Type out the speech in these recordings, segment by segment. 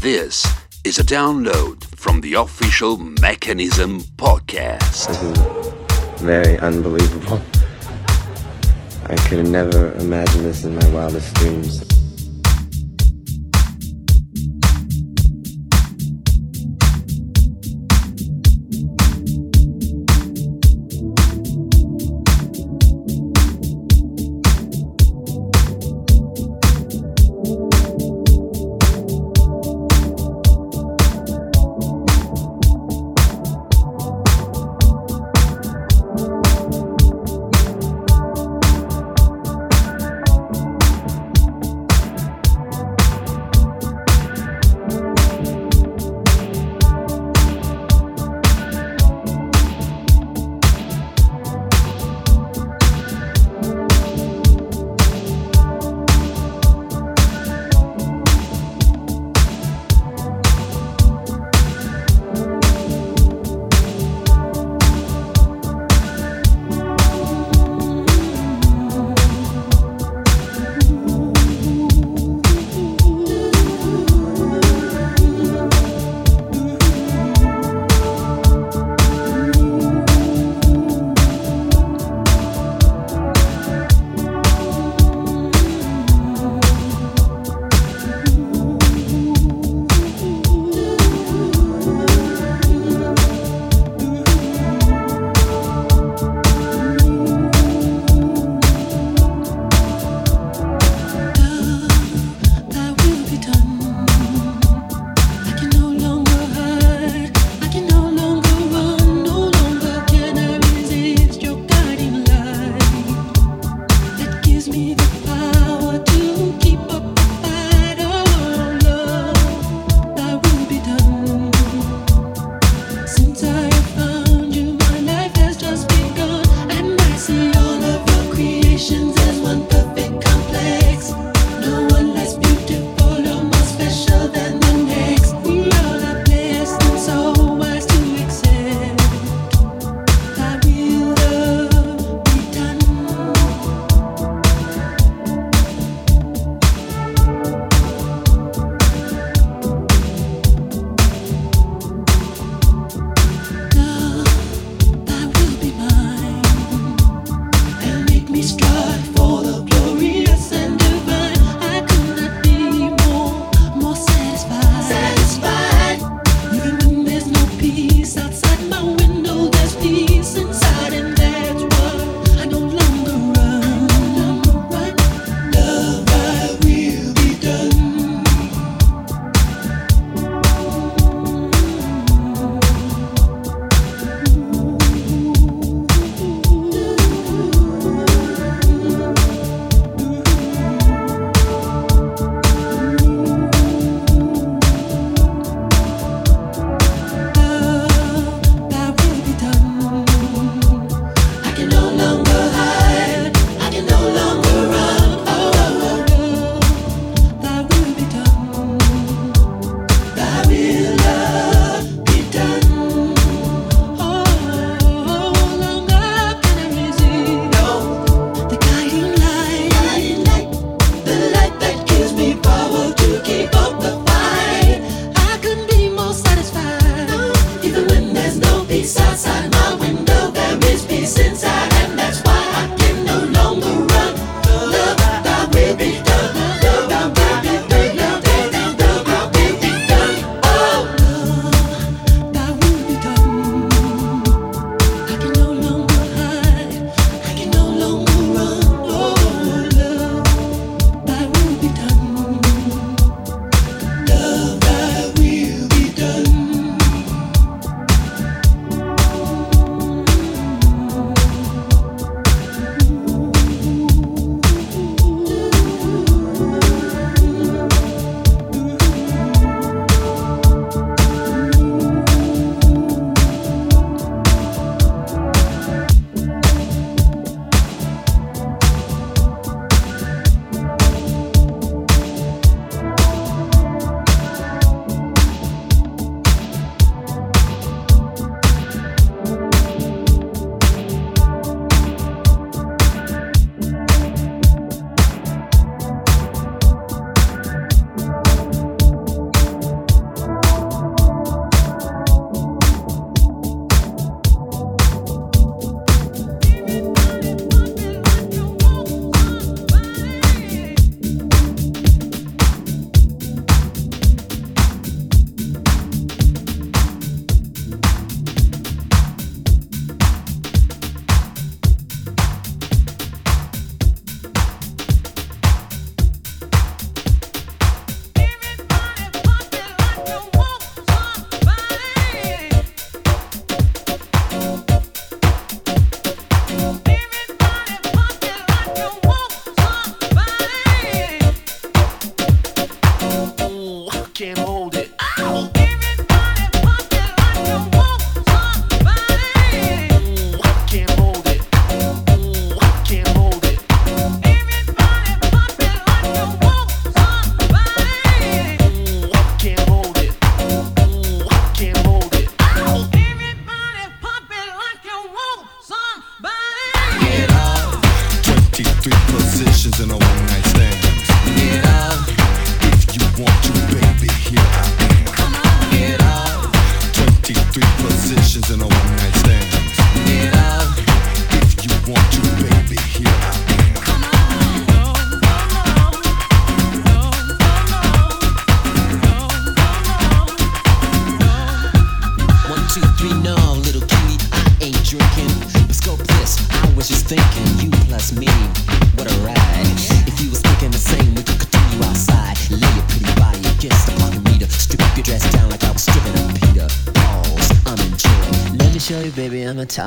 This is a download from the official Mechanism podcast. This is very unbelievable. I could never imagined this in my wildest dreams.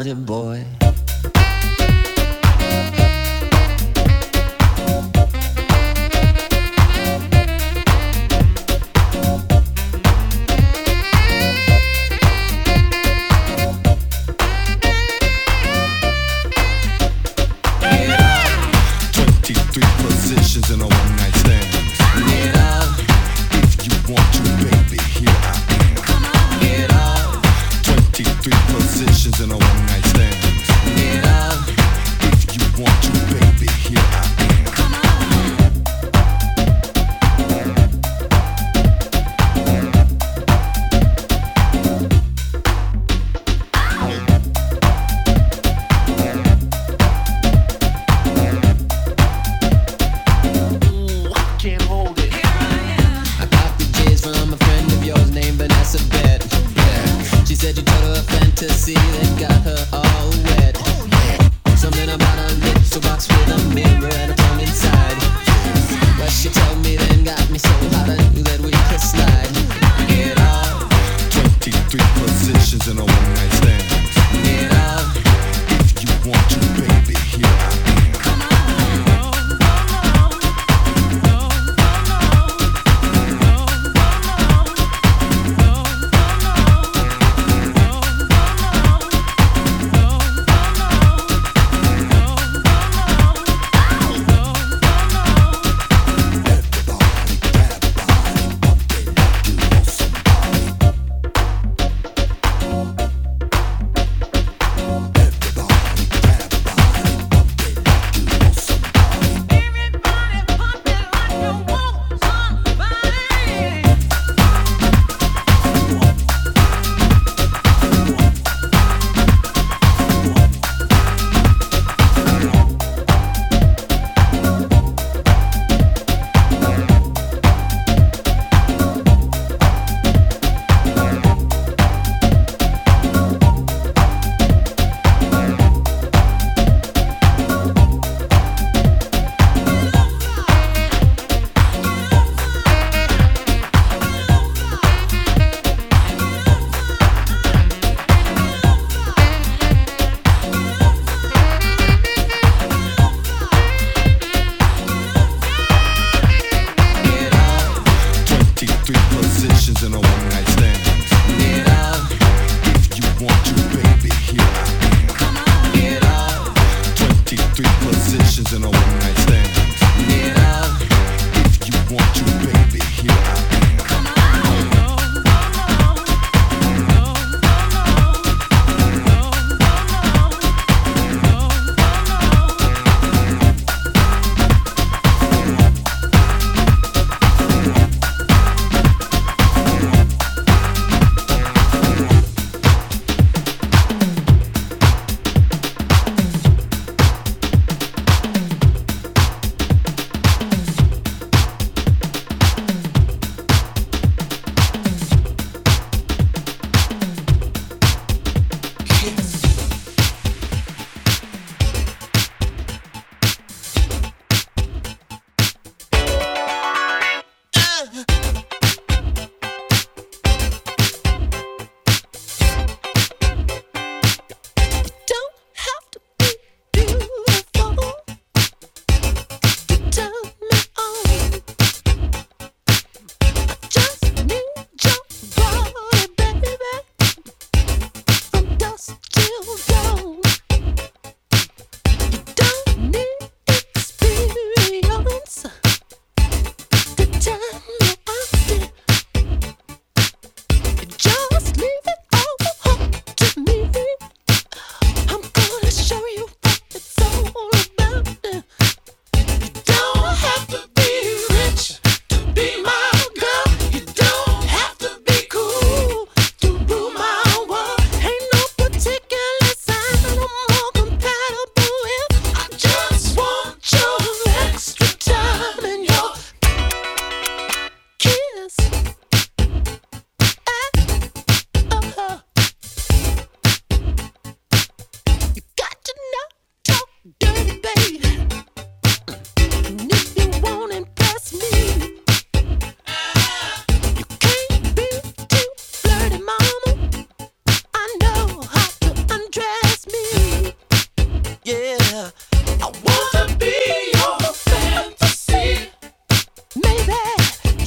money, boy.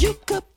you could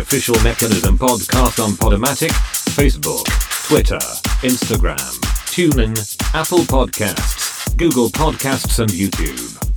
official Mechanism podcast on Podomatic, Facebook, Twitter, Instagram, TuneIn, Apple Podcasts, Google Podcasts and YouTube.